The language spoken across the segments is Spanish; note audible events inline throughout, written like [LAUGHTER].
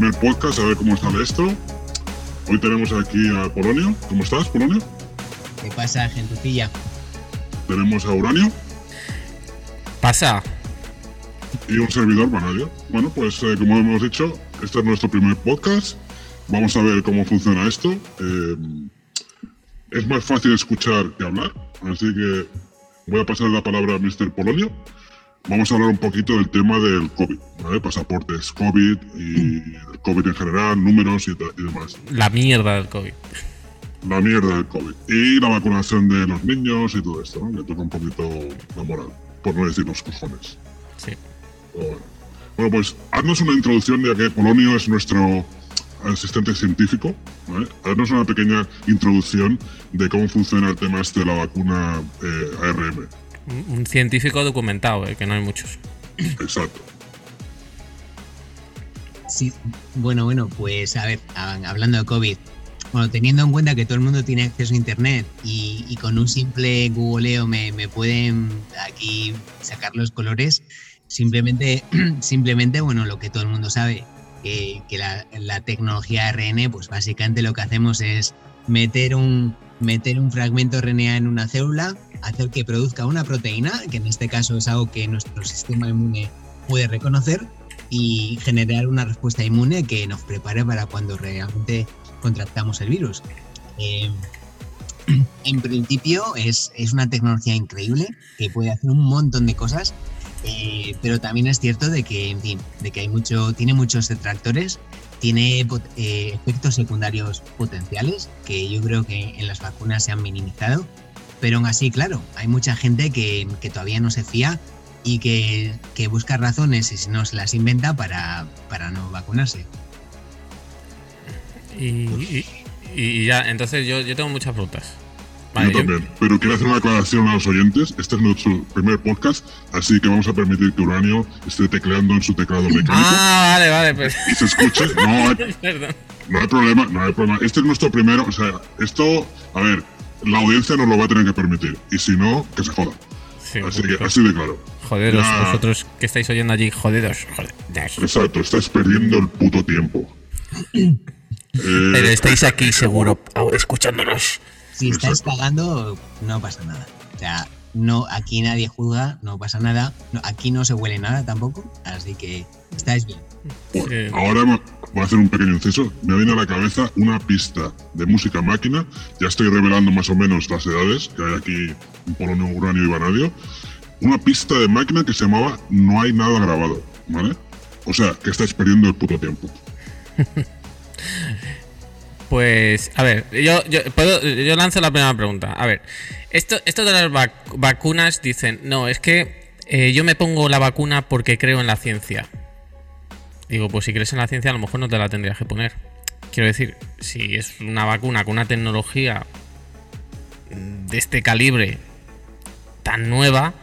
primer podcast a ver cómo sale esto. Hoy tenemos aquí a Polonio. ¿Cómo estás, Polonio? ¿Qué pasa, gentucilla? Tenemos a Uranio Pasa. y un servidor, Vanadio. Bueno, pues eh, como hemos dicho, este es nuestro primer podcast. Vamos a ver cómo funciona esto. Eh, es más fácil escuchar que hablar, así que voy a pasar la palabra a Mr. Polonio. Vamos a hablar un poquito del tema del COVID, ¿vale? Pasaportes COVID y el COVID en general, números y, demás. La mierda del COVID. La mierda del COVID. Y la vacunación de los niños y todo esto, ¿no? Que toca un poquito la moral, por no decir los cojones. Sí. Bueno. Bueno, pues haznos una introducción de que Polonio es nuestro asistente científico. ¿vale? Haznos una pequeña introducción de cómo funciona el tema este de la vacuna eh, ARM. Un, científico documentado, eh, que no hay muchos. Exacto. Sí, bueno, bueno, pues a ver, hablando de COVID, bueno, teniendo en cuenta que todo el mundo tiene acceso a internet y, y con un simple googleo me, me pueden aquí sacar los colores, simplemente, [CLEARS THROAT] simplemente, bueno, lo que todo el mundo sabe, que, que la, la tecnología ARN, pues básicamente lo que hacemos es meter un, meter un fragmento RNA en una célula, hacer que produzca una proteína, que en este caso es algo que nuestro sistema inmune puede reconocer, y generar una respuesta inmune que nos prepare para cuando realmente contractamos el virus. Eh, [CLEARS THROAT] en principio es, es una tecnología increíble que puede hacer un montón de cosas, eh, pero también es cierto de que, de que hay mucho, tiene muchos detractores, tiene eh, efectos secundarios potenciales que yo creo que en las vacunas se han minimizado, pero aún así, claro, hay mucha gente que, que todavía no se fía y que, que busca razones y si no se las inventa para, para no vacunarse. Y, y- y ya, entonces yo, yo tengo muchas preguntas. Yo Vale, yo- también. Pero quiero hacer una aclaración a los oyentes. Este es nuestro primer podcast, así que vamos a permitir que Uranio esté tecleando en su teclado mecánico Ah, vale, vale, pues. y se escuche. No hay, [LAUGHS] Perdón. no hay problema, no hay problema. Este es nuestro primero. O sea, esto, a ver, la audiencia nos lo va a tener que permitir. Y si no, que se joda. Sí, Así que, así de claro. joderos, Ya. vosotros que estáis oyendo allí, joderos, joderos. Exacto, estáis perdiendo el puto tiempo. [LAUGHS] Eh, Pero estáis aquí seguro, escuchándonos. Si estáis cagando, no pasa nada. O sea, no, aquí nadie juzga, no pasa nada. No, aquí no se huele nada tampoco, así que estáis bien. Bueno, ahora voy a hacer un pequeño inciso. Me viene a la cabeza una pista de música máquina. Ya estoy revelando más o menos las edades que hay aquí en Polonio, Uranio y Vanadio. Una pista de máquina que se llamaba No hay nada grabado, ¿vale? O sea, que estáis perdiendo el puto tiempo. [LAUGHS] Pues, a ver, yo, yo, puedo- yo lanzo la primera pregunta. A ver, esto, esto de las vac- vacunas dicen, no, es que eh, yo me pongo la vacuna porque creo en la ciencia. Digo, pues si crees en la ciencia, a lo mejor no te la tendrías que poner. Quiero decir, si es una vacuna con una tecnología de este calibre tan nueva,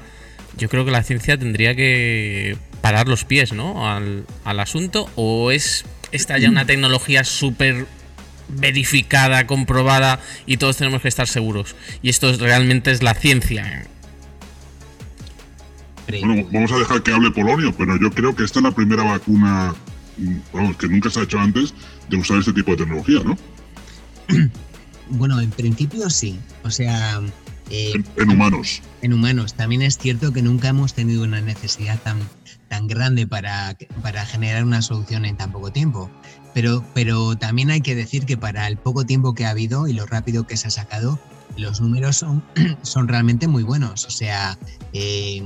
yo creo que la ciencia tendría que parar los pies, ¿no? Al, al asunto. ¿O es esta ya una tecnología súper verificada, comprobada y todos tenemos que estar seguros? Y esto es- realmente es la ciencia. Bueno, vamos a dejar que hable Polonio, pero yo creo que esta es la primera vacuna, vamos, que nunca se ha hecho antes de usar este tipo de tecnología, ¿no? [CLEARS THROAT] Bueno, en principio sí. O sea, eh, En, en humanos. en humanos. También es cierto que nunca hemos tenido una necesidad tan, tan grande para, para generar una solución en tan poco tiempo. Pero, pero también hay que decir que para el poco tiempo que ha habido y lo rápido que se ha sacado, los números son, [CLEARS THROAT] son realmente muy buenos. O sea, eh,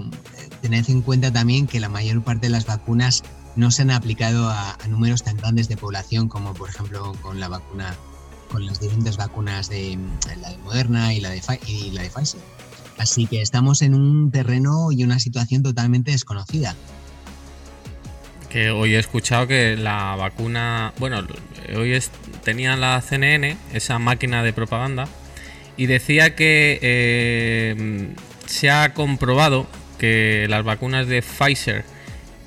tened en cuenta también que la mayor parte de las vacunas no se han aplicado a, números tan grandes de población como por ejemplo con la vacuna con las diferentes vacunas de la de Moderna y la de, y la de Pfizer. Así que estamos en un terreno y una situación totalmente desconocida. Que hoy he escuchado que la vacuna. Bueno, hoy es, tenía la CNN, esa máquina de propaganda, y decía que eh, se ha comprobado que las vacunas de Pfizer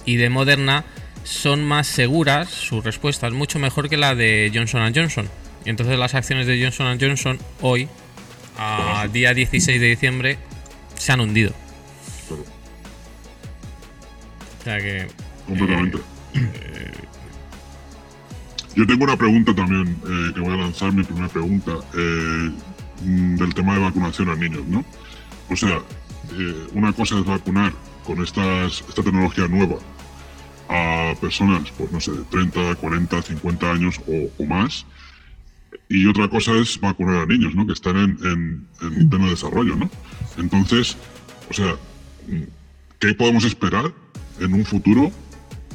y de Moderna son más seguras, su respuesta es mucho mejor que la de Johnson Johnson. Y entonces las acciones de Johnson Johnson hoy, a día 16 de diciembre, se han hundido. O sea que. completamente. Yo tengo una pregunta también, eh, que voy a lanzar mi primera pregunta, eh, del tema de vacunación a niños, ¿no? O sea, eh, una cosa es vacunar con estas, esta tecnología nueva a personas, pues no sé, de 30, 40, 50 años o, o más, y otra cosa es vacunar a niños, ¿no? Que están en, en, en pleno desarrollo, ¿no? Entonces, o sea, ¿qué podemos esperar en un futuro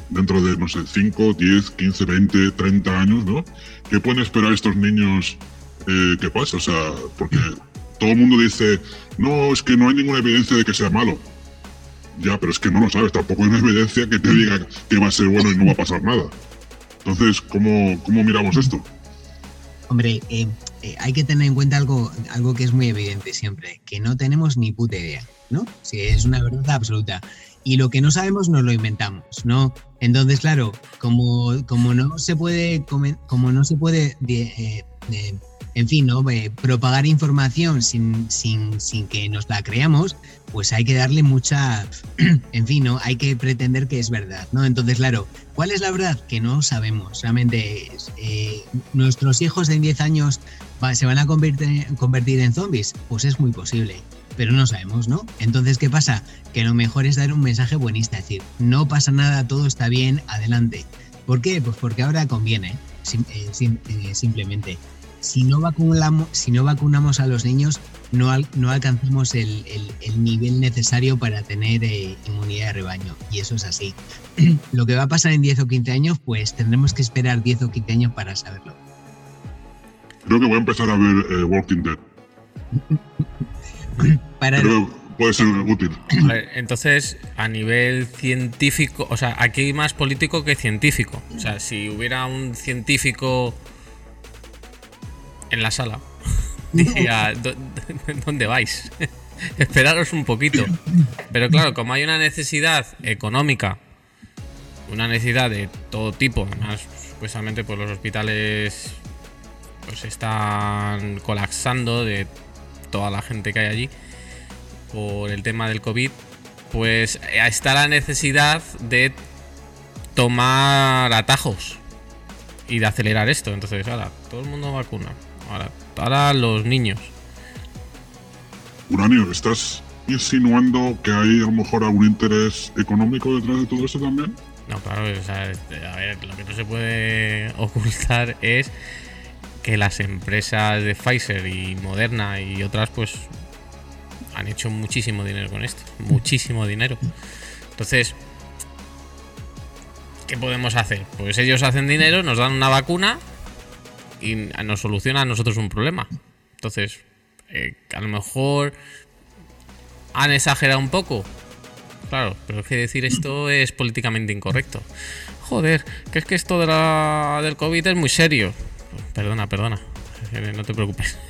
dentro de, no sé, 5, 10, 15, 20, 30 años, ¿no? ¿Qué pueden esperar estos niños eh, que pase? O sea, porque todo el mundo dice, no, es que no hay ninguna evidencia de que sea malo. Ya, pero es que no lo sabes, tampoco hay una evidencia que te diga que va a ser bueno y no va a pasar nada. Entonces, ¿cómo, cómo miramos esto? Hombre, eh, eh, hay que tener en cuenta algo, algo que es muy evidente siempre, que no tenemos ni puta idea, ¿no? Si es una verdad absoluta. Y lo que no sabemos nos lo inventamos, ¿no? Entonces, claro, como, como no se puede, como no se puede eh, en fin, ¿no? Eh, propagar información sin, sin, sin, que nos la creamos, pues hay que darle mucha, [CLEARS THROAT] en fin, ¿no? Hay que pretender que es verdad, ¿no? Entonces, claro, ¿cuál es la verdad? Que no sabemos. Realmente, eh, nuestros hijos en 10 años se van a convertir, en zombies, pues es muy posible. Pero no sabemos, ¿no? Entonces, ¿qué pasa? Que lo mejor es dar un mensaje buenista, es decir, no pasa nada, todo está bien, adelante. ¿Por qué? Pues porque ahora conviene, eh, simplemente si no vacunamos, si no vacunamos a los niños, no, al, no alcanzamos el, el, el, nivel necesario para tener eh, inmunidad de rebaño. Y eso es así. [CLEARS THROAT] Lo que va a pasar en 10 o 15 años, pues tendremos que esperar 10 o 15 años para saberlo. Creo que voy a empezar a ver eh, Walking Dead. [CLEARS THROAT] para Creo puede ser útil. Entonces, a nivel científico, o sea, aquí hay más político que científico. O sea, si hubiera un científico en la sala. [LAUGHS] Diría, [LAUGHS] ¿dónde vais? [LAUGHS] Esperaros un poquito. Pero claro, como hay una necesidad económica, una necesidad de todo tipo, además, supuestamente pues los hospitales pues están colapsando de toda la gente que hay allí por el tema del COVID, pues está la necesidad de tomar atajos y de acelerar esto. Entonces, ahora, todo el mundo vacuna. Ahora, para los niños. Uranio, ¿estás insinuando que hay a lo mejor algún interés económico detrás de todo eso también? No, claro, o sea, a ver, lo que no se puede [LAUGHS] ocultar es que las empresas de Pfizer y Moderna y otras, pues, han hecho muchísimo dinero con esto. Muchísimo dinero. Entonces, ¿qué podemos hacer? Pues ellos hacen dinero, nos dan una vacuna y nos soluciona a nosotros un problema. Entonces, eh, a lo mejor han exagerado un poco. Claro, pero es que decir esto es políticamente incorrecto. Joder, que es que esto de la, del COVID es muy serio. Perdona, perdona. Eh, no te preocupes. [LAUGHS]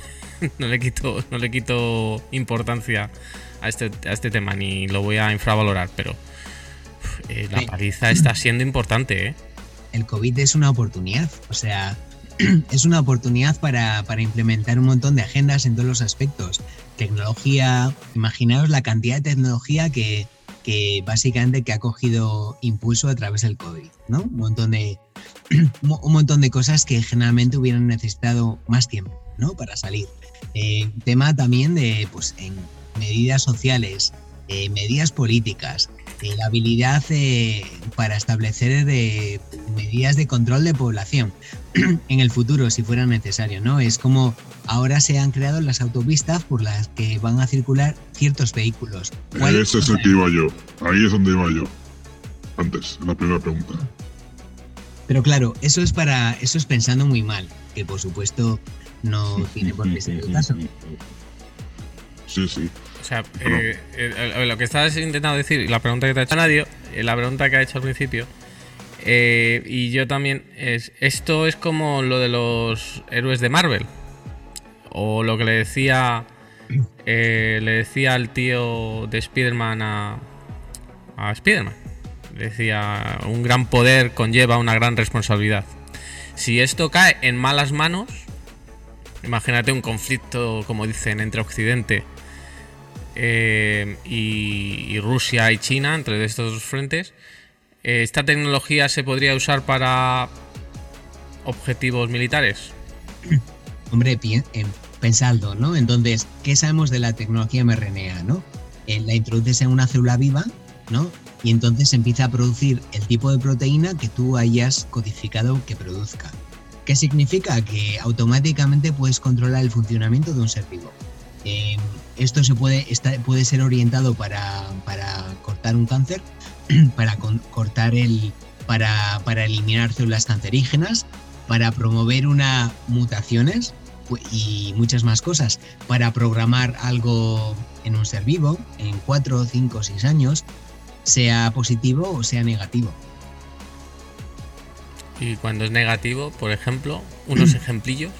No le quito, no le quito importancia a este, a este tema, ni lo voy a infravalorar, pero eh, la paliza está siendo importante, ¿eh? El COVID es una oportunidad. O sea, [CLEARS THROAT] es una oportunidad para, para, implementar un montón de agendas en todos los aspectos. Tecnología, imaginaos la cantidad de tecnología que, que básicamente que ha cogido impulso a través del COVID, ¿no? Un montón de, [CLEARS THROAT] un montón de cosas que generalmente hubieran necesitado más tiempo, ¿no? Para salir. Eh, tema también de, pues, en medidas sociales, eh, medidas políticas, la habilidad eh, para establecer de medidas de control de población [CLEARS THROAT] en el futuro, si fuera necesario, ¿no? Es como ahora se han creado las autopistas por las que van a circular ciertos vehículos. Ese es el que iba yo. [LAUGHS] Ahí es donde iba yo. Antes, la primera pregunta. Pero claro, eso es para, eso es pensando muy mal, que por supuesto no tiene por qué ser el caso. Sí, sí. O sea, eh, eh, lo que estás intentando decir, la pregunta que te ha hecho Nadio, eh, la pregunta que ha hecho al principio, y yo también, es esto es como lo de los héroes de Marvel. O lo que le decía, le decía al tío de Spider-Man a, a Spider-Man. Decía, un gran poder conlleva una gran responsabilidad. Si esto cae en malas manos, imagínate un conflicto, como dicen, entre Occidente eh, y, Rusia y China, entre estos dos frentes, eh, ¿esta tecnología se podría usar para objetivos militares? [CLEARS THROAT] Hombre, eh, pensadlo, ¿no? Entonces, ¿qué sabemos de la tecnología mRNA, no? La introduces en una célula viva, ¿no? Y entonces empieza a producir el tipo de proteína que tú hayas codificado que produzca. ¿Qué significa? Que automáticamente puedes controlar el funcionamiento de un ser vivo. Esto se puede, puede ser orientado para, para cortar un cáncer, [CLEARS THROAT] para cortar el, para, para, eliminar células cancerígenas, para promover una mutaciones y muchas más cosas, para programar algo en un ser vivo en 4, 5, 6 años, sea positivo o sea negativo. Y cuando es negativo, por ejemplo, unos [CLEARS THROAT] ejemplillos.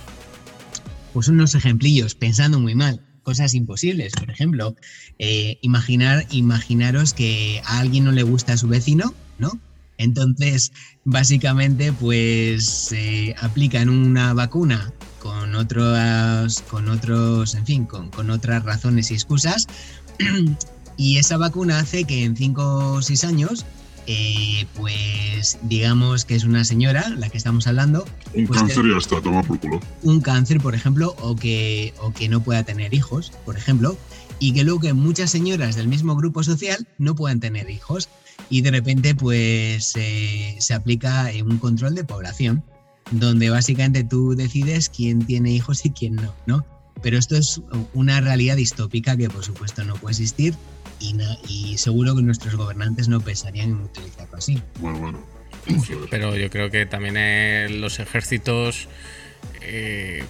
Pues unos ejemplillos, pensando muy mal cosas imposibles. Por ejemplo, eh, imaginar, imaginaros que a alguien no le gusta a su vecino, ¿no? Entonces, básicamente, pues se aplican una vacuna con otros, con otros, en fin, con, con otras razones y excusas. [CLEARS THROAT] y esa vacuna hace que en 5 o 6 años eh, pues digamos que es una señora, la que estamos hablando. Un pues cáncer y hasta toma por culo. Un cáncer, por ejemplo, o que, o que no pueda tener hijos, por ejemplo, y que luego que muchas señoras del mismo grupo social no puedan tener hijos y de repente pues eh, se aplica un control de población donde básicamente tú decides quién tiene hijos y quién no, ¿no? Pero esto es una realidad distópica que por supuesto no puede existir y, seguro que nuestros gobernantes no pensarían en utilizarlo así. Bueno, bueno. Pero yo creo que también eh, los ejércitos eh,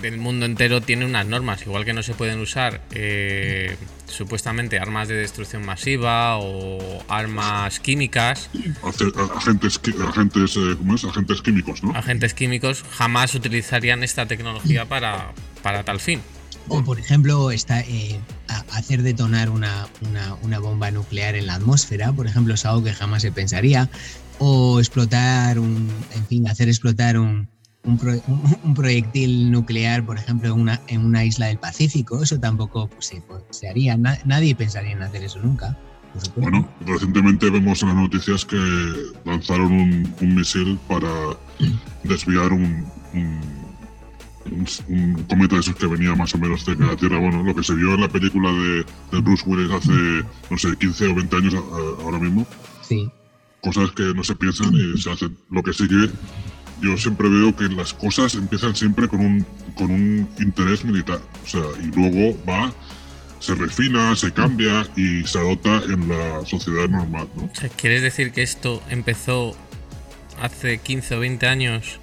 del mundo entero tienen unas normas, igual que no se pueden usar eh, supuestamente armas de destrucción masiva o armas químicas. Agentes, agentes, ¿cómo es? agentes químicos, ¿no? Agentes químicos jamás utilizarían esta tecnología para, para tal fin. O, por ejemplo, está, eh, hacer detonar una, una, bomba nuclear en la atmósfera, por ejemplo, es algo que jamás se pensaría. O explotar, un, en fin, hacer explotar un, un, proyectil nuclear, por ejemplo, en una, en una isla del Pacífico, eso tampoco pues, se, haría. nadie pensaría en hacer eso nunca. Bueno, recientemente vemos en las noticias que lanzaron un, un misil para desviar un, un, cometa de esos que venía más o menos cerca de la Tierra. Bueno, lo que se vio en la película de, Bruce Willis hace, no sé, 15 o 20 años ahora mismo. Sí. Cosas que no se piensan y se hacen. Lo que sí que yo siempre veo que las cosas empiezan siempre con un, con un interés militar. O sea, y luego va, se refina, se cambia y se adopta en la sociedad normal, ¿no? ¿quieres decir que esto empezó hace 15 o 20 años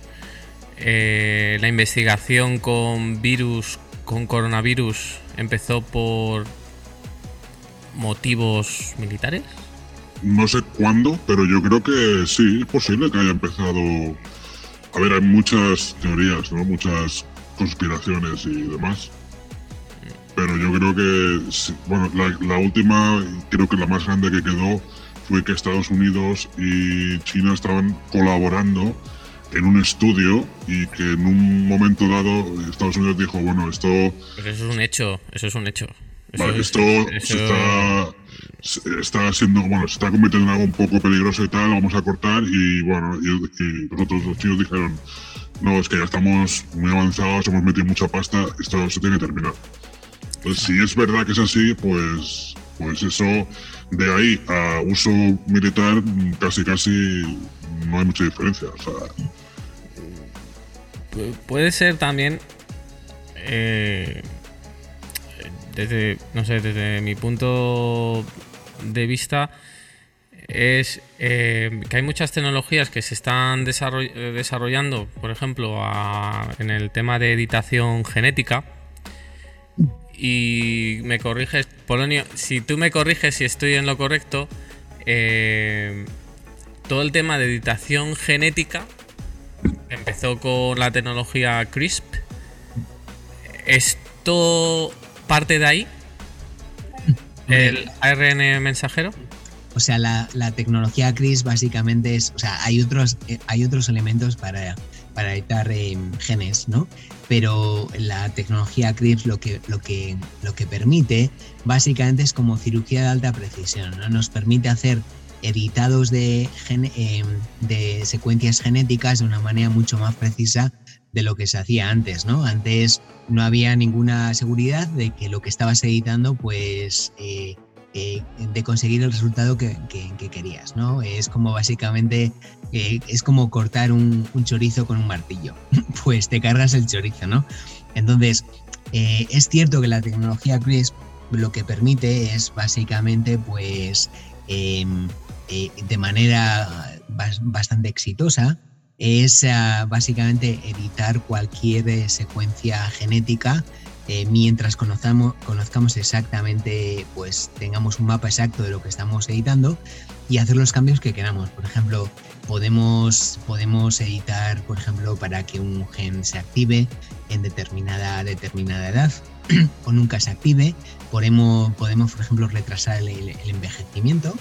eh, la investigación con virus, con coronavirus, empezó por motivos militares? No sé cuándo, pero yo creo que sí, es posible que haya empezado. A ver, hay muchas teorías, ¿no? Muchas conspiraciones y demás. Pero yo creo que, bueno, la, la última, creo que la más grande que quedó fue que Estados Unidos y China estaban colaborando en un estudio y que en un momento dado Estados Unidos dijo, bueno, esto... Pero eso es un hecho, eso es un hecho. esto está, está siendo, bueno, se está convirtiendo en algo un poco peligroso y tal, vamos a cortar y bueno, y, nosotros los chinos dijeron, no, es que ya estamos muy avanzados, hemos metido mucha pasta, esto se tiene que terminar. Entonces, si es verdad que es así, pues, pues eso, de ahí a uso militar, casi casi no hay mucha diferencia. O sea, puede ser también eh, desde no sé desde mi punto de vista es eh, que hay muchas tecnologías que se están desarrollando por ejemplo en el tema de editación genética y me corriges Polonio si tú me corriges si estoy en lo correcto eh, todo el tema de editación genética empezó con la tecnología CRISP. ¿Esto parte de ahí? ¿El ARN mensajero? O sea, la, tecnología CRISP básicamente es. O sea, hay otros, eh, hay otros elementos para, para editar em, genes, ¿no? Pero la tecnología CRISP lo que, lo, que, lo que permite básicamente es como cirugía de alta precisión, ¿no? Nos permite hacer editados de, em, de secuencias genéticas de una manera mucho más precisa de lo que se hacía antes, ¿no? Antes no había ninguna seguridad de que lo que estabas editando, pues, eh, eh, de conseguir el resultado que, querías, ¿no? Es como básicamente, eh, es como cortar un, chorizo con un martillo, [LAUGHS] pues te cargas el chorizo, ¿no? Entonces, es cierto que la tecnología CRISP lo que permite es básicamente, pues, em, de manera bastante exitosa, es ah, básicamente editar cualquier eh, secuencia genética eh, mientras conozcamos, conozcamos exactamente, pues tengamos un mapa exacto de lo que estamos editando y hacer los cambios que queramos. Por ejemplo, podemos, podemos editar, por ejemplo, para que un gen se active en determinada, determinada edad [CLEARS THROAT] o nunca se active. Podemos, podemos por ejemplo, retrasar el envejecimiento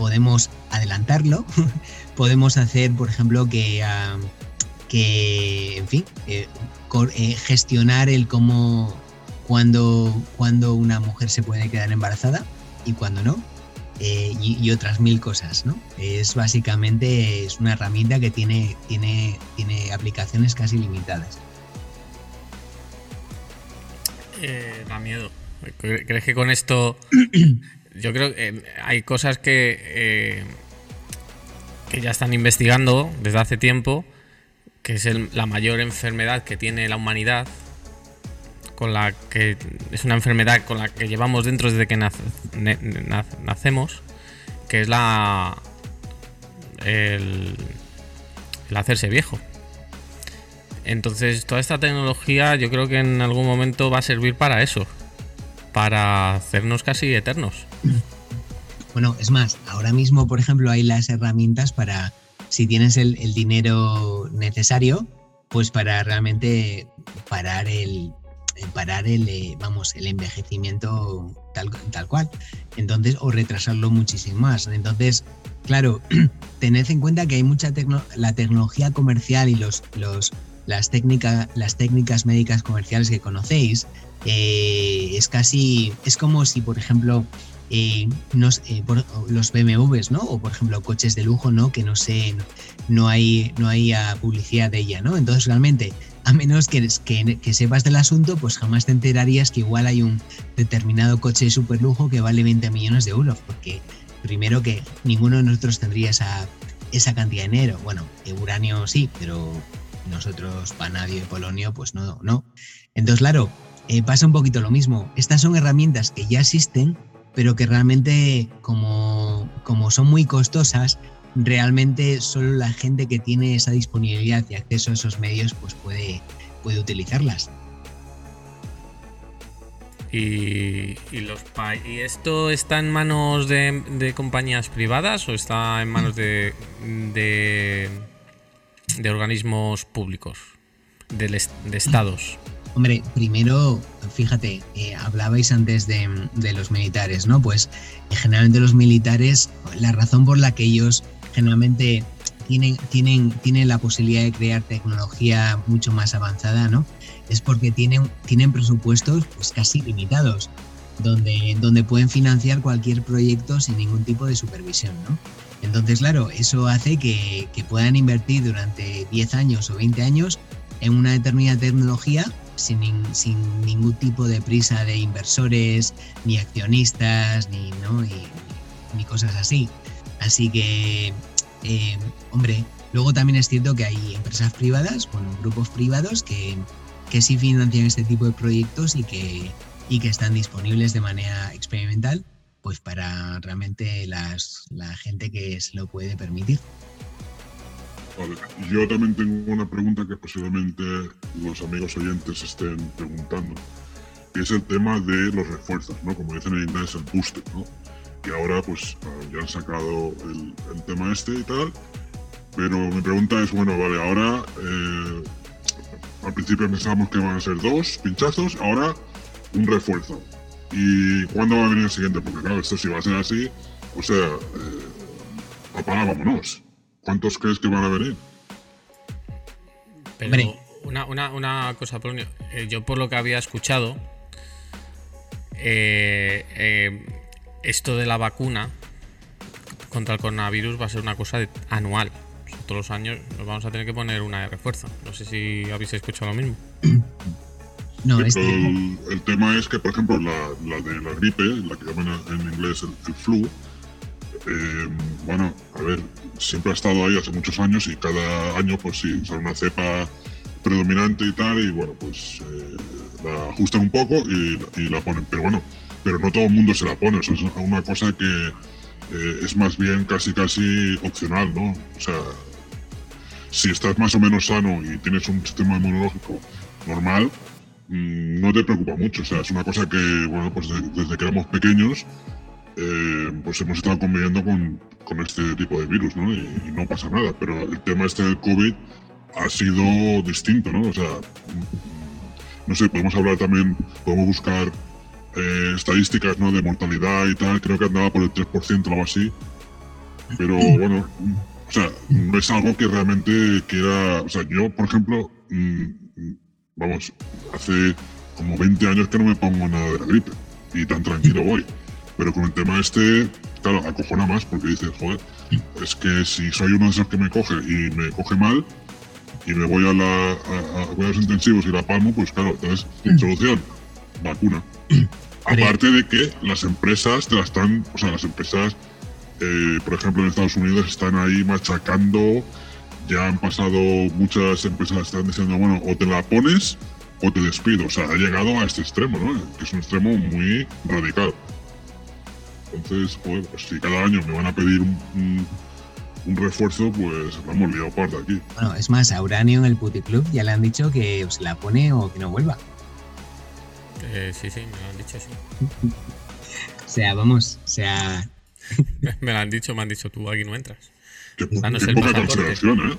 podemos adelantarlo, [LAUGHS] podemos hacer, por ejemplo, que, ah, que en fin, eh, eh, gestionar el cómo, cuando, cuando una mujer se puede quedar embarazada y cuando no. Eh, y, otras mil cosas, ¿no? Es básicamente es una herramienta que tiene, tiene, tiene aplicaciones casi limitadas. da miedo. ¿Crees que con esto [CLEARS THROAT] yo creo que eh, hay cosas que, eh, que ya están investigando desde hace tiempo, que es la mayor enfermedad que tiene la humanidad, con la que es una enfermedad con la que llevamos dentro desde que nacemos, que es la el, el hacerse viejo. Entonces, toda esta tecnología yo creo que en algún momento va a servir para eso, para hacernos casi eternos. Bueno, es más, ahora mismo, por ejemplo, hay las herramientas para, si tienes el, dinero necesario, pues para realmente parar el, parar el, eh, vamos, el envejecimiento tal, tal cual. Entonces, o retrasarlo muchísimo más. Entonces, claro, [CLEARS THROAT] tened en cuenta que hay mucha la tecnología comercial y los, los, las, técnicas las técnicas médicas comerciales que conocéis, eh, es casi, es como si, por ejemplo, eh, eh, los BMWs, ¿no? O por ejemplo coches de lujo, ¿no? Que no sé, no hay, no hay publicidad de ella, ¿no? Entonces realmente, a menos que, sepas del asunto, pues jamás te enterarías que igual hay un determinado coche de super lujo que vale 20 millones de euros, porque primero que ninguno de nosotros tendría esa, esa cantidad de dinero. Bueno, uranio sí, pero nosotros, vanadio y polonio, pues no, no. Entonces, claro, eh, pasa un poquito lo mismo. Estas son herramientas que ya existen, pero que realmente como, como son muy costosas, realmente solo la gente que tiene esa disponibilidad y acceso a esos medios pues puede, puede utilizarlas. ¿Y, los ¿Y esto está en manos de, compañías privadas o está en manos de, de, organismos públicos, de, de estados? Hombre, primero, fíjate, eh, hablabais antes de, los militares, ¿no? Pues eh, generalmente los militares, la razón por la que ellos generalmente tienen, tienen, tienen la posibilidad de crear tecnología mucho más avanzada, ¿no? Es porque tienen, tienen presupuestos pues, casi limitados, donde, donde pueden financiar cualquier proyecto sin ningún tipo de supervisión, ¿no? Entonces, claro, eso hace que, que puedan invertir durante 10 años o 20 años en una determinada tecnología sin, ningún tipo de prisa de inversores, ni accionistas, ni, ¿no? ni cosas así. Así que, eh, hombre, luego también es cierto que hay empresas privadas, bueno, grupos privados que, que sí financian este tipo de proyectos y que, y que están disponibles de manera experimental, pues para realmente las, la gente que se lo puede permitir. Yo también tengo una pregunta que posiblemente los amigos oyentes estén preguntando. Y es el tema de los refuerzos, ¿no? Como dicen en inglés, el booster, ¿no? Que ahora pues ya han sacado el, tema este y tal. Pero mi pregunta es, bueno, vale, ahora eh, al principio pensábamos que van a ser dos pinchazos, ahora un refuerzo. ¿Y cuándo va a venir el siguiente? Porque claro, esto si va a ser así, o sea, eh, vámonos. ¿Cuántos crees que van a venir? Pero una, cosa, Polonio. Eh, yo por lo que había escuchado, eh, eh, esto de la vacuna contra el coronavirus va a ser una cosa anual. todos los años nos vamos a tener que poner una de refuerzo. No sé si habéis escuchado lo mismo. [CLEARS THROAT] No, el, tema es que, por ejemplo, la, de la gripe, la que llaman en inglés el, flu, eh, bueno, a ver, siempre ha estado ahí hace muchos años y cada año, pues sí, sale una cepa predominante y tal, y bueno, pues eh, la ajustan un poco y, la ponen. Pero bueno, pero no todo el mundo se la pone, o sea, es una cosa que eh, es más bien casi casi opcional, ¿no? O sea, si estás más o menos sano y tienes un sistema inmunológico normal, mm, no te preocupa mucho. O sea, es una cosa que, bueno, pues desde que éramos pequeños, eh, pues hemos estado conviviendo con, con, este tipo de virus, ¿no? Y, no pasa nada. Pero el tema este del COVID ha sido distinto, ¿no? O sea, mm, no sé, podemos hablar también, podemos buscar eh, estadísticas, ¿no? De mortalidad y tal. Creo que andaba por el 3% o algo así. Pero [LAUGHS] bueno, o sea, no es algo que realmente quiera. O sea, yo, por ejemplo, mm, vamos, hace como 20 años que no me pongo nada de la gripe y tan tranquilo [LAUGHS] voy. Pero con el tema este, claro, acojona más porque dices, joder, es que si soy uno de esos que me coge y me coge mal y me voy a, la, a, cuidados intensivos y la palmo, pues claro, entonces, solución, vacuna. [CLEARS THROAT] Aparte de que las empresas te la están, o sea, las empresas eh, por ejemplo, en Estados Unidos están ahí machacando. Ya han pasado muchas empresas están diciendo, bueno, o te la pones o te despido. O sea, ha llegado a este extremo, ¿no? Que es un extremo muy radical. Entonces, pues, si cada año me van a pedir un, refuerzo, pues vamos liado de aquí. Bueno, es más, a Uranio en el Club ya le han dicho que se la pone o que no vuelva. Eh, sí, sí, me lo han dicho, sí. [LAUGHS] o sea, vamos, o sea, [LAUGHS] me lo han dicho, me han dicho, tú aquí no entras. Qué, poca consideración, ¿eh?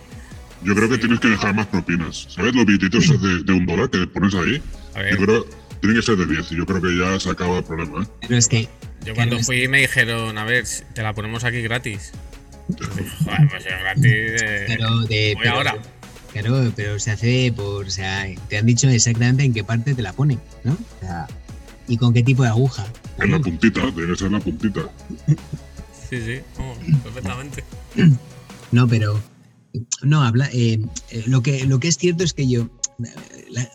Yo creo que tienes que dejar más propinas. ¿Sabes los billetitos de, de un dólar que pones ahí? Yo creo tiene que ser de 10 y yo creo que ya se acaba el problema, ¿eh? Pero es que... Yo cuando fui me dijeron, a ver, te la ponemos aquí gratis. Joder, pues es gratis. pero de, voy ahora. Claro, pero se hace por. O sea, te han dicho exactamente en qué parte te la ponen, ¿no? O sea, y con qué tipo de aguja. En la puntita, debe ser la puntita. [LAUGHS] Sí, sí, perfectamente. No, pero no habla. Eh, eh, lo que lo que es cierto es que yo,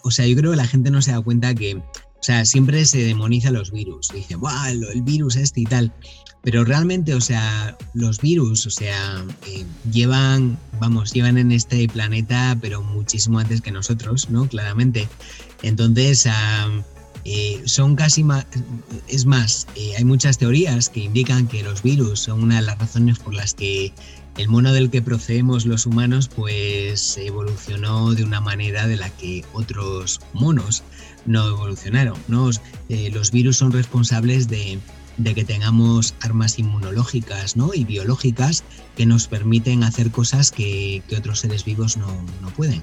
o sea, yo creo que la gente no se da cuenta que, o sea, siempre se demoniza los virus. Dice, ¡guau! El virus este y tal. Pero realmente, o sea, los virus, o sea, eh, llevan, vamos, llevan en este planeta, pero muchísimo antes que nosotros, ¿no? Claramente. Entonces, eh, son casi más, es más, eh, hay muchas teorías que indican que los virus son una de las razones por las que el mono del que procedemos los humanos pues evolucionó de una manera de la que otros monos no evolucionaron. ¿no? Eh, los virus son responsables de, que tengamos armas inmunológicas ¿no? y biológicas que nos permiten hacer cosas que, otros seres vivos no, no pueden.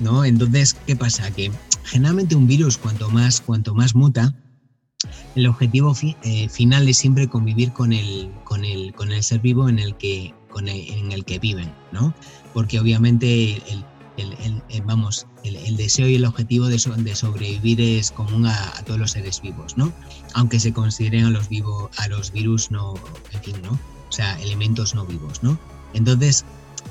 ¿no? Entonces, ¿qué pasa? Que generalmente un virus, cuanto más, cuanto más muta, el objetivo eh, final es siempre convivir con el, con el, con el ser vivo en el que, en el que viven, ¿no? Porque obviamente el, vamos, el, deseo y el objetivo de, sobrevivir es común a, todos los seres vivos, ¿no? Aunque se consideren a los, vivo, a los virus no, en fin, ¿no? O sea, elementos no vivos, ¿no? Entonces,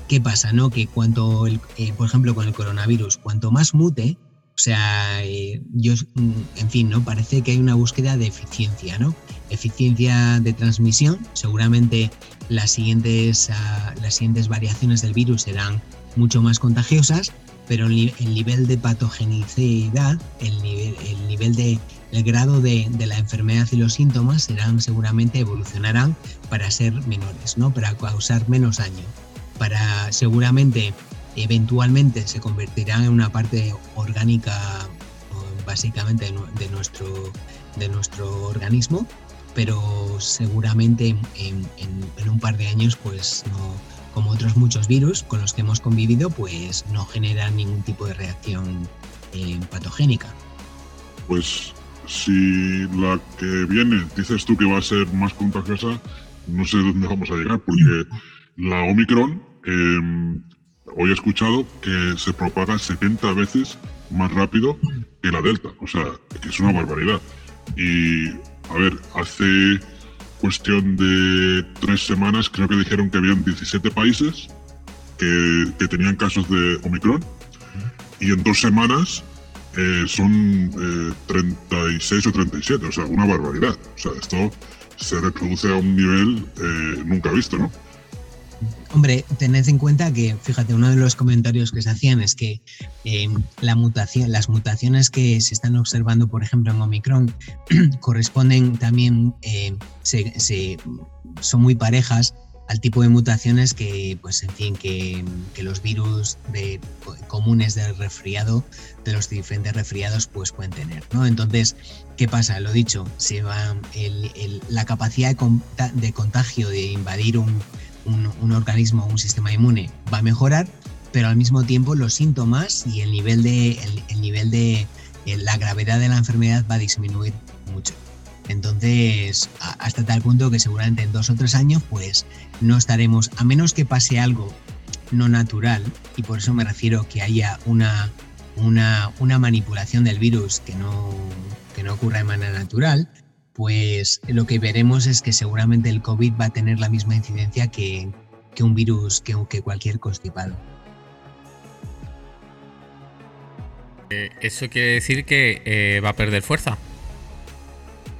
¿qué pasa? No? Que cuanto, eh, por ejemplo, con el coronavirus, cuanto más mute, o sea, eh, yo, mm, en fin, ¿no? Parece que hay una búsqueda de eficiencia, ¿no? Eficiencia de transmisión. Seguramente las siguientes, ah, las siguientes variaciones del virus serán mucho más contagiosas, pero el, nivel de patogenicidad, el nivel, el nivel de el grado de, de, la enfermedad y los síntomas serán seguramente evolucionarán para ser menores, ¿no? Para causar menos daño para seguramente eventualmente se convertirá en una parte orgánica básicamente de nuestro, de nuestro organismo, pero seguramente en, un par de años, pues no, como otros muchos virus con los que hemos convivido, pues no generan ningún tipo de reacción eh, patogénica. Pues si la que viene dices tú que va a ser más contagiosa, no sé dónde vamos a llegar, porque la Omicron Em, hoy he escuchado que se propaga 70 veces más rápido que la Delta. O sea, que es una barbaridad. Y, a ver, hace cuestión de tres semanas, creo que dijeron que habían 17 países que, tenían casos de Omicron. Y en dos semanas eh, son eh, 36 o 37, o sea, una barbaridad. O sea, esto se reproduce a un nivel eh, nunca visto, ¿no? Hombre, tened en cuenta que, fíjate, uno de los comentarios que se hacían es que eh, las mutaciones que se están observando, por ejemplo, en Omicron, [CLEARS THROAT] corresponden también, eh, se, son muy parejas al tipo de mutaciones que, pues, en fin, que, los virus comunes del resfriado, de los diferentes resfriados, pues pueden tener, ¿no? Entonces, ¿qué pasa? Lo dicho, se va el- el- la capacidad de, de contagio, de invadir un, un, organismo, un sistema inmune va a mejorar, pero al mismo tiempo los síntomas y el nivel de, el, el nivel de eh, la gravedad de la enfermedad va a disminuir mucho. Entonces, hasta tal punto que seguramente en dos o tres años, pues no estaremos, a menos que pase algo no natural, y por eso me refiero que haya una, una, una manipulación del virus que no, que no ocurra de manera natural, pues lo que veremos es que seguramente el COVID va a tener la misma incidencia que, que un virus, que, que cualquier constipado. Eh, eso quiere decir que eh, va a perder fuerza.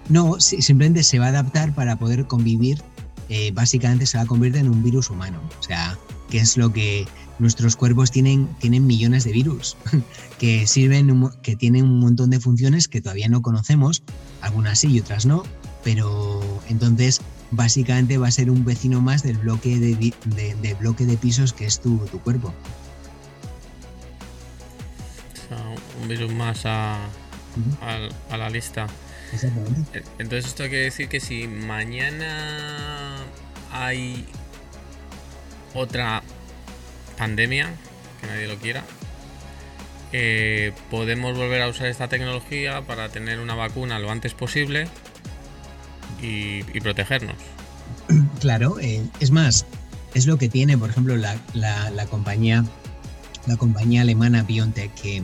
No, si- simplemente se va a adaptar para poder convivir. eh, básicamente se va a convertir en un virus humano. O sea, que es lo que nuestros cuerpos tienen, tienen millones de virus [LAUGHS] que sirven, que tienen un montón de funciones que todavía no conocemos, algunas sí y otras no, pero entonces básicamente va a ser un vecino más del bloque de, de- de bloque de pisos que es tu, tu cuerpo. O sea, un virus más a, al- a la lista. Exactamente. Eh, Entonces esto quiere decir que si mañana hay otra pandemia, que nadie lo quiera, eh, podemos volver a usar esta tecnología para tener una vacuna lo antes posible y, protegernos. [CLEARS THROAT] Claro, eh, es más, es lo que tiene, por ejemplo, la, la- compañía, la compañía alemana BioNTech que,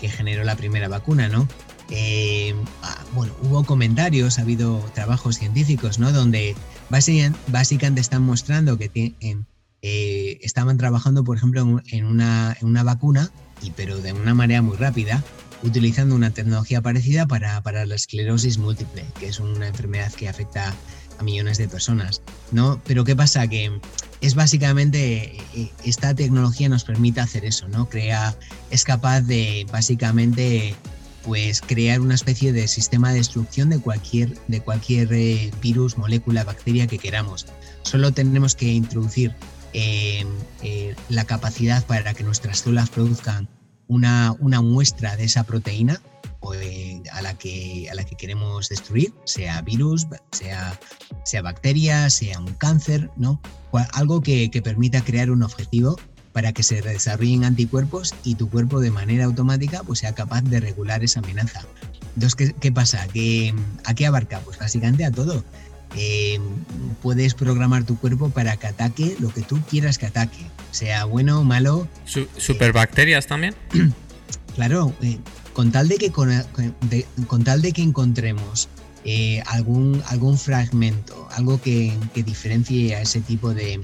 que generó la primera vacuna, ¿no? Eh, ah, bueno, hubo comentarios, ha habido trabajos científicos, ¿no? Donde básicamente están mostrando que tie- em, eh, estaban trabajando, por ejemplo, en, una, en una vacuna, y, pero de una manera muy rápida, utilizando una tecnología parecida para, para la esclerosis múltiple, que es una enfermedad que afecta a millones de personas, ¿no? Pero ¿qué pasa? Que es básicamente, eh, esta tecnología nos permite hacer eso, ¿no? Crea, es capaz de básicamente, pues, crear una especie de sistema de destrucción de cualquier, de cualquier eh, virus, molécula, bacteria que queramos. Solo tenemos que introducir eh, eh, la capacidad para que nuestras células produzcan una, una muestra de esa proteína eh, a, la que, a la que queremos destruir, sea virus, sea, sea bacteria, sea un cáncer, ¿no? Algo que, que permita crear un objetivo para que se desarrollen anticuerpos y tu cuerpo de manera automática pues, sea capaz de regular esa amenaza. Entonces, ¿qué, qué pasa? ¿Qué, ¿A qué abarca? Pues básicamente a todo. Eh, puedes programar tu cuerpo para que ataque lo que tú quieras que ataque, sea bueno o malo, Su- ¿Superbacterias también? [CLEARS THROAT] Claro, eh, con tal de que con, de- con tal de que encontremos eh, algún, algún fragmento, algo que, que diferencie a ese tipo de,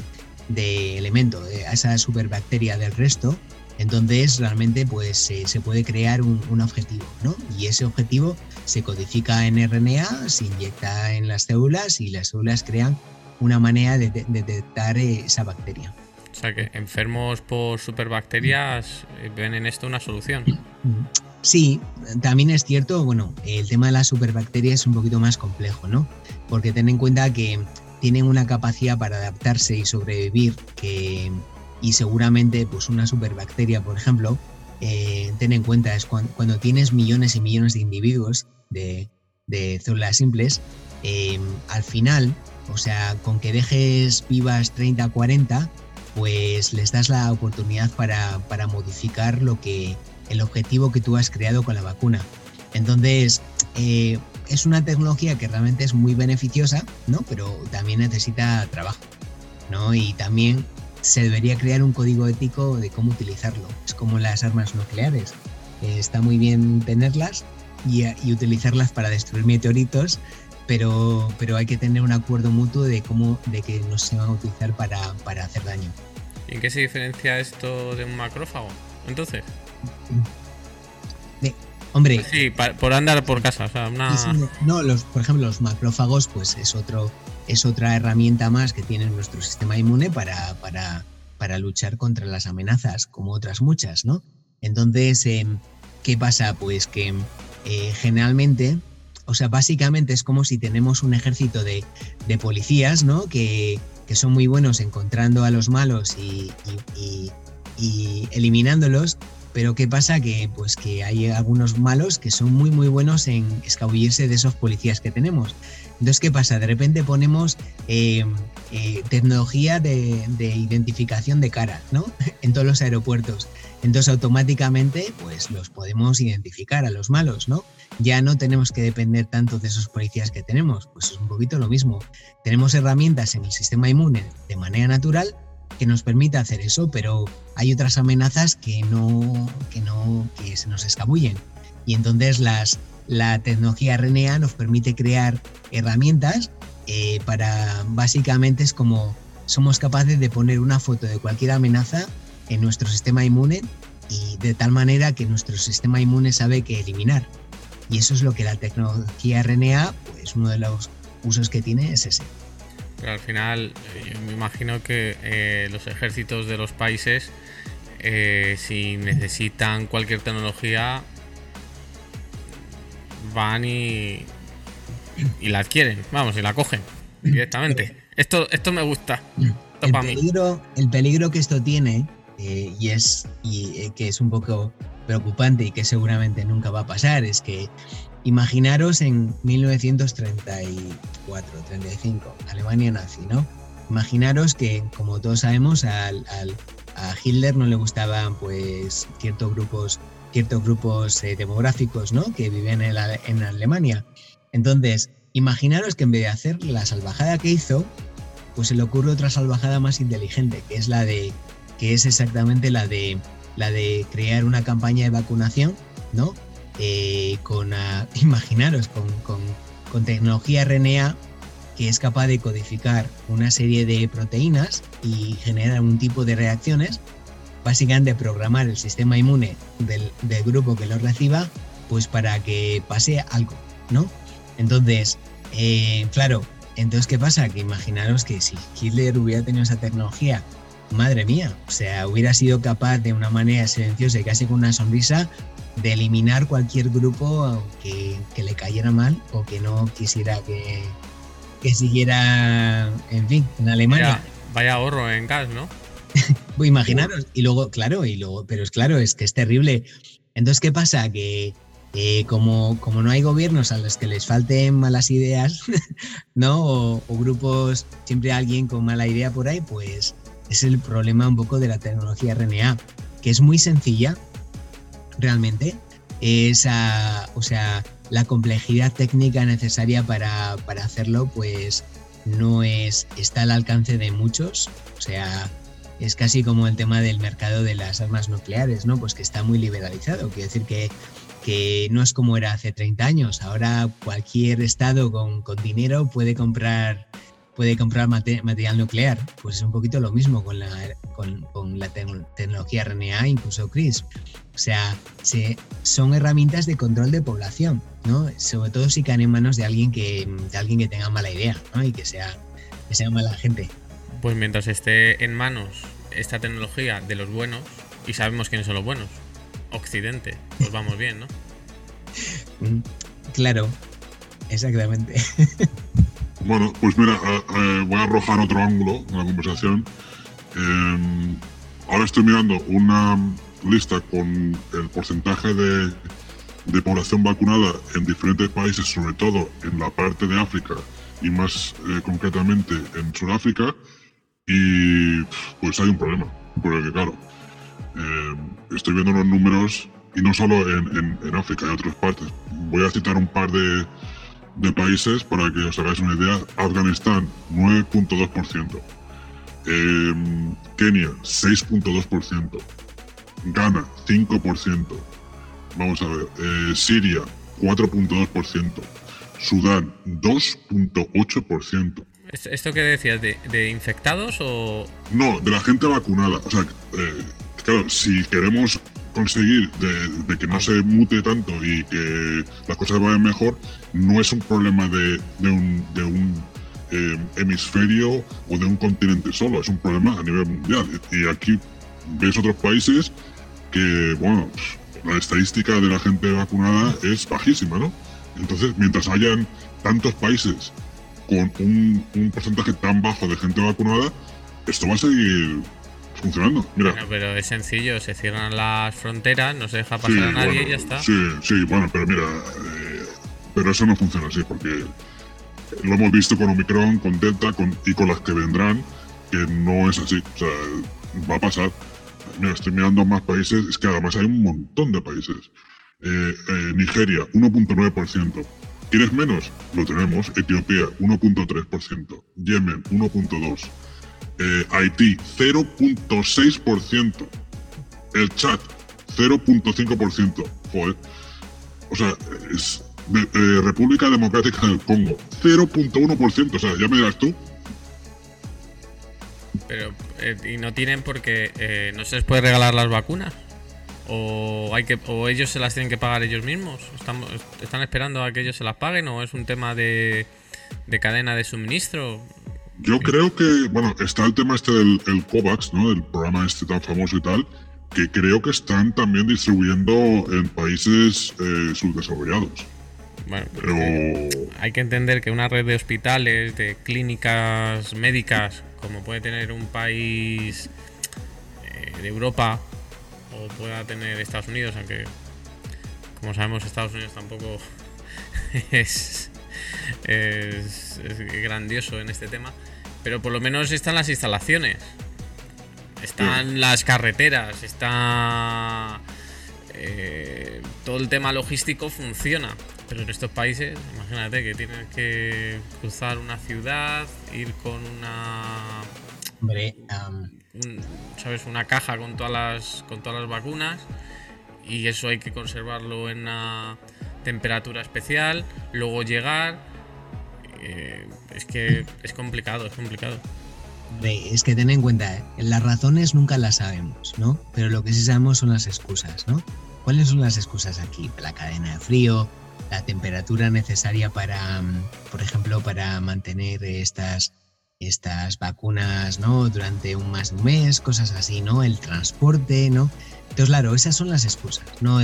de elemento, a esa superbacteria del resto, entonces realmente pues se- se puede crear un, un objetivo, ¿no? Y ese objetivo se codifica en RNA, se inyecta en las células y las células crean una manera de, de- de detectar esa bacteria. O sea que enfermos por superbacterias eh, ven en esto una solución. Sí, también es cierto, bueno, el tema de las superbacterias es un poquito más complejo, ¿no? Porque ten en cuenta que tienen una capacidad para adaptarse y sobrevivir que, y seguramente pues una superbacteria, por ejemplo, eh, ten en cuenta, es cuan- cuando, tienes millones y millones de individuos de, de células simples, eh, al final, o sea, con que dejes vivas 30, 40, pues les das la oportunidad para, para modificar lo que el objetivo que tú has creado con la vacuna. Entonces, eh, es una tecnología que realmente es muy beneficiosa, ¿no? Pero también necesita trabajo, ¿no? Y también se debería crear un código ético de cómo utilizarlo. Es como las armas nucleares. Eh, está muy bien tenerlas y, y utilizarlas para destruir meteoritos, pero, pero hay que tener un acuerdo mutuo de cómo, de que no se van a utilizar para, para hacer daño. ¿Y en qué se diferencia esto de un macrófago? Entonces. hombre. Sí, por andar por casa. O sea, una... No, los, por ejemplo, los macrófagos, pues es otro, es otra herramienta más que tiene nuestro sistema inmune para, para, para luchar contra las amenazas, como otras muchas, ¿no? Entonces, em, ¿qué pasa? Pues que eh, generalmente, o sea, básicamente es como si tenemos un ejército de, de policías, ¿no? Que, que, son muy buenos encontrando a los malos y, y, y, eliminándolos, pero ¿qué pasa? Que, pues, que hay algunos malos que son muy, muy buenos en escabullirse de esos policías que tenemos. Entonces, ¿qué pasa? De repente ponemos eh, eh, tecnología de, de, identificación de cara, ¿no? [LAUGHS] en todos los aeropuertos. Entonces automáticamente pues los podemos identificar a los malos, ¿no? Ya no tenemos que depender tanto de esos policías que tenemos, pues es un poquito lo mismo. Tenemos herramientas en el sistema inmune de manera natural que nos permite hacer eso, pero hay otras amenazas que no, que no, que se nos escabullen. Y entonces las, la tecnología RNA nos permite crear herramientas eh, para, básicamente es como somos capaces de poner una foto de cualquier amenaza en nuestro sistema inmune y de tal manera que nuestro sistema inmune sabe que eliminar. Y eso es lo que la tecnología RNA, pues uno de los usos que tiene es ese. Pero al final, eh, yo me imagino que eh, los ejércitos de los países, eh, si necesitan cualquier tecnología, van y, y la adquieren, vamos, y la cogen directamente. Esto, esto me gusta. el, peligro, el peligro que esto tiene eh, y es y, eh, que es un poco preocupante y que seguramente nunca va a pasar es que imaginaros en 1934 35 Alemania nazi no imaginaros que como todos sabemos al, a Hitler no le gustaban pues ciertos grupos ciertos grupos eh, demográficos no que vivían en, en Alemania. Entonces imaginaros que en vez de hacer la salvajada que hizo pues se le ocurre otra salvajada más inteligente que es la de que es exactamente la de, la de crear una campaña de vacunación, ¿no? Eh, con, [LAUGHS] imaginaros, con, con, tecnología RNA que es capaz de codificar una serie de proteínas y generar un tipo de reacciones, básicamente programar el sistema inmune del, del, grupo que lo reciba, pues para que pase algo, ¿no? Entonces, eh, claro, entonces, ¿qué pasa? Que imaginaros que si Hitler hubiera tenido esa tecnología madre mía, o sea, hubiera sido capaz de una manera silenciosa y casi con una sonrisa de eliminar cualquier grupo que, le cayera mal o que no quisiera que, que siguiera, en fin, en Alemania. Vaya, ahorro en gas, ¿no? [LAUGHS] pues imaginaros, y luego, claro, y luego, pero es claro, es que es terrible. Entonces, ¿qué pasa? Que como, como no hay gobiernos a los que les falten malas ideas, [LAUGHS] ¿no? O, o grupos, siempre alguien con mala idea por ahí, pues es el problema un poco de la tecnología RNA, que es muy sencilla, realmente. Esa, o sea, la complejidad técnica necesaria para, para hacerlo, pues no es, está al alcance de muchos. O sea, es casi como el tema del mercado de las armas nucleares, ¿no? Pues que está muy liberalizado. Quiere decir que, que no es como era hace 30 años. Ahora cualquier estado con, con dinero puede comprar puede comprar material nuclear. Pues es un poquito lo mismo con la, con, la tecnología RNA, incluso CRISP. O sea, se, son herramientas de control de población, ¿no? Sobre todo si caen en manos de alguien que, de alguien que tenga mala idea, ¿no? Y que sea, que sea mala gente. Pues mientras esté en manos esta tecnología de los buenos, y sabemos quiénes son los buenos, Occidente, pues vamos bien, ¿no? [LAUGHS] Claro, exactamente. [LAUGHS] Bueno, pues mira, eh, eh, voy a arrojar otro ángulo en la conversación. Em, ahora estoy mirando una lista con el porcentaje de, población vacunada en diferentes países, sobre todo en la parte de África y más eh, concretamente en Sudáfrica, y pues hay un problema, porque claro, em, estoy viendo los números y no solo en, en África, en otras partes. Voy a citar un par de, de países, para que os hagáis una idea, Afganistán 9.2%, eh, Kenia 6.2%, Ghana 5%, vamos a ver, eh, Siria 4.2%, Sudán 2.8%. ¿Esto qué decías? ¿De, infectados o...? No, de la gente vacunada. O sea, eh, claro, si queremos conseguir de, que no se mute tanto y que las cosas vayan mejor, no es un problema de, un, de un eh, hemisferio o de un continente solo, es un problema a nivel mundial. Y aquí ves otros países que, bueno, la estadística de la gente vacunada es bajísima, ¿no? Entonces, mientras hayan tantos países con un, porcentaje tan bajo de gente vacunada, esto va a seguir funcionando. Mira. pero es sencillo, se cierran las fronteras, no se deja pasar a nadie y ya está. Sí, sí, bueno, pero mira, eh, pero eso no funciona así, porque lo hemos visto con Omicron, con Delta con, y con las que vendrán, que no es así. O sea, va a pasar. Mira, estoy mirando más países, es que además hay un montón de países. Eh, eh, Nigeria, 1.9%. ¿Quieres menos? Lo tenemos. Etiopía, 1.3%. Yemen, 1.2%. Eh, Haití, 0.6%. El Chad, 0.5%. Joder. O sea, es República Democrática del Congo, 0.1%. O sea, ya me dirás tú. Pero, ¿y no tienen porque no se les puede regalar las vacunas? o hay que o ellos se las tienen que pagar ellos mismos están, están esperando a que ellos se las paguen o es un tema de, cadena de suministro yo creo que bueno está el tema este del COVAX no el programa este tan famoso y tal que creo que están también distribuyendo en países eh, subdesarrollados. Bueno, pero hay que entender que una red de hospitales, de clínicas médicas, como puede tener un país eh, de Europa, pueda tener Estados Unidos, aunque como sabemos Estados Unidos tampoco [LAUGHS] es, es, grandioso en este tema, pero por lo menos están las instalaciones, están las carreteras, está eh, todo el tema logístico funciona. Pero en estos países, imagínate que tienes que cruzar una ciudad, ir con una... Hombre, ¿sabes? Una caja con todas las, con todas las vacunas y eso hay que conservarlo en una temperatura especial, luego llegar. Eh, es que es complicado, es complicado. Es que ten en cuenta, ¿eh? las razones nunca las sabemos, ¿no? Pero lo que sí sabemos son las excusas, ¿no? ¿Cuáles son las excusas aquí? La cadena de frío, la temperatura necesaria para, mm, por ejemplo, para mantener estas estas vacunas, ¿no? Durante un más de un mes, cosas así, ¿no? El transporte, ¿no? Entonces, claro, esas son las excusas, ¿no?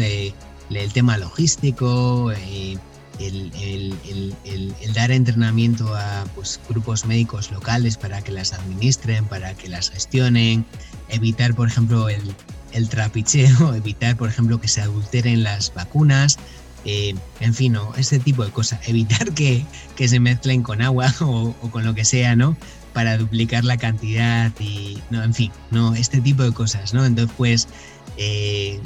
El tema logístico, eh, el, dar entrenamiento a pues, grupos médicos locales para que las administren, para que las gestionen, evitar, por ejemplo, el, trapicheo, [LAUGHS] evitar, por ejemplo, que se adulteren las vacunas, eh, en fin, ¿no? Este tipo de cosas. Evitar que, se mezclen con agua [LAUGHS] o, con lo que sea, ¿no? Para duplicar la cantidad y, no, en fin, ¿no? Este tipo de cosas, ¿no? Entonces, pues, eh,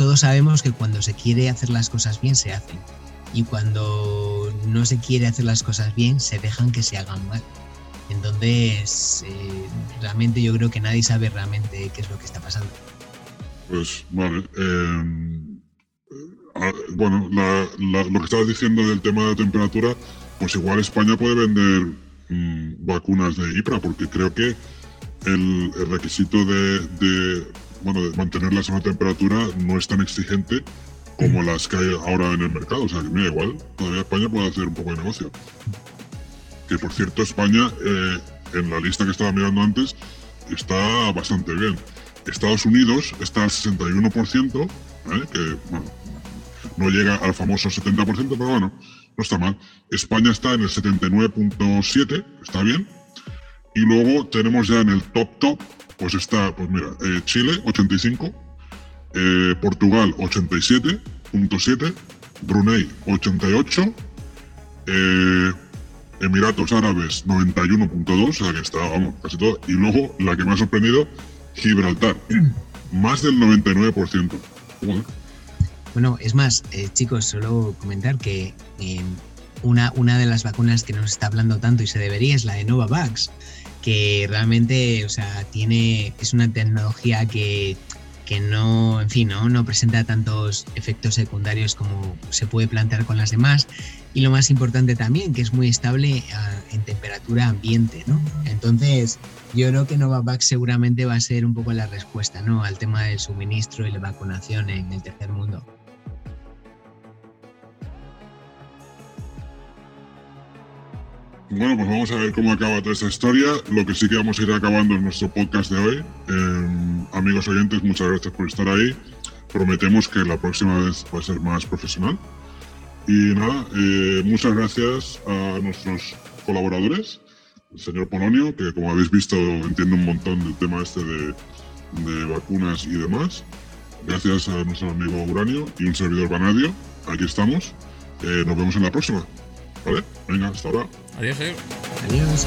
todos sabemos que cuando se quiere hacer las cosas bien, se hacen. Y cuando no se quiere hacer las cosas bien, se dejan que se hagan mal. Entonces, eh, realmente yo creo que nadie sabe realmente qué es lo que está pasando. Pues, vale. Em, Ah, bueno, lo que estabas diciendo del tema de la temperatura, pues igual España puede vender mm, vacunas de IPRA, porque creo que el, requisito de, bueno, de mantenerlas a una temperatura no es tan exigente como las que hay ahora en el mercado. O sea, que mira, igual todavía España puede hacer un poco de negocio. Que por cierto, España, eh, en la lista que estaba mirando antes, está bastante bien. Estados Unidos está al 61%, ¿eh? que bueno, no llega al famoso 70%, pero bueno, no está mal. España está en el 79.7, está bien. Y luego tenemos ya en el top top, pues está, pues mira, eh, Chile 85, eh, Portugal 87.7, Brunei 88, eh, Emiratos Árabes 91.2, o sea que está, vamos, casi todo. Y luego la que me ha sorprendido, Gibraltar, [CLEARS THROAT] más del 99%. Bueno, es más, eh, chicos, solo comentar que em, una, una de las vacunas que nos está hablando tanto y se debería es la de Novavax, que realmente, o sea, tiene, es una tecnología que, que no, en fin, ¿no? no presenta tantos efectos secundarios como se puede plantear con las demás. Y lo más importante también, que es muy estable en temperatura ambiente, ¿no? Entonces, yo creo que Novavax seguramente va a ser un poco la respuesta, ¿no? Al tema del suministro y la vacunación en el tercer mundo. Bueno, pues vamos a ver cómo acaba toda esta historia. Lo que sí que vamos a ir acabando en nuestro podcast de hoy. Eh, amigos oyentes, muchas gracias por estar ahí. Prometemos que la próxima vez va a ser más profesional. Y nada, eh, muchas gracias a nuestros colaboradores, el señor Polonio, que como habéis visto entiende un montón del tema este de, de vacunas y demás. Gracias a nuestro amigo Uranio y un servidor Banadio. Aquí estamos. Eh, nos vemos en la próxima. ¿Vale? Venga, hasta ahora. Eh. Adiós, Adiós.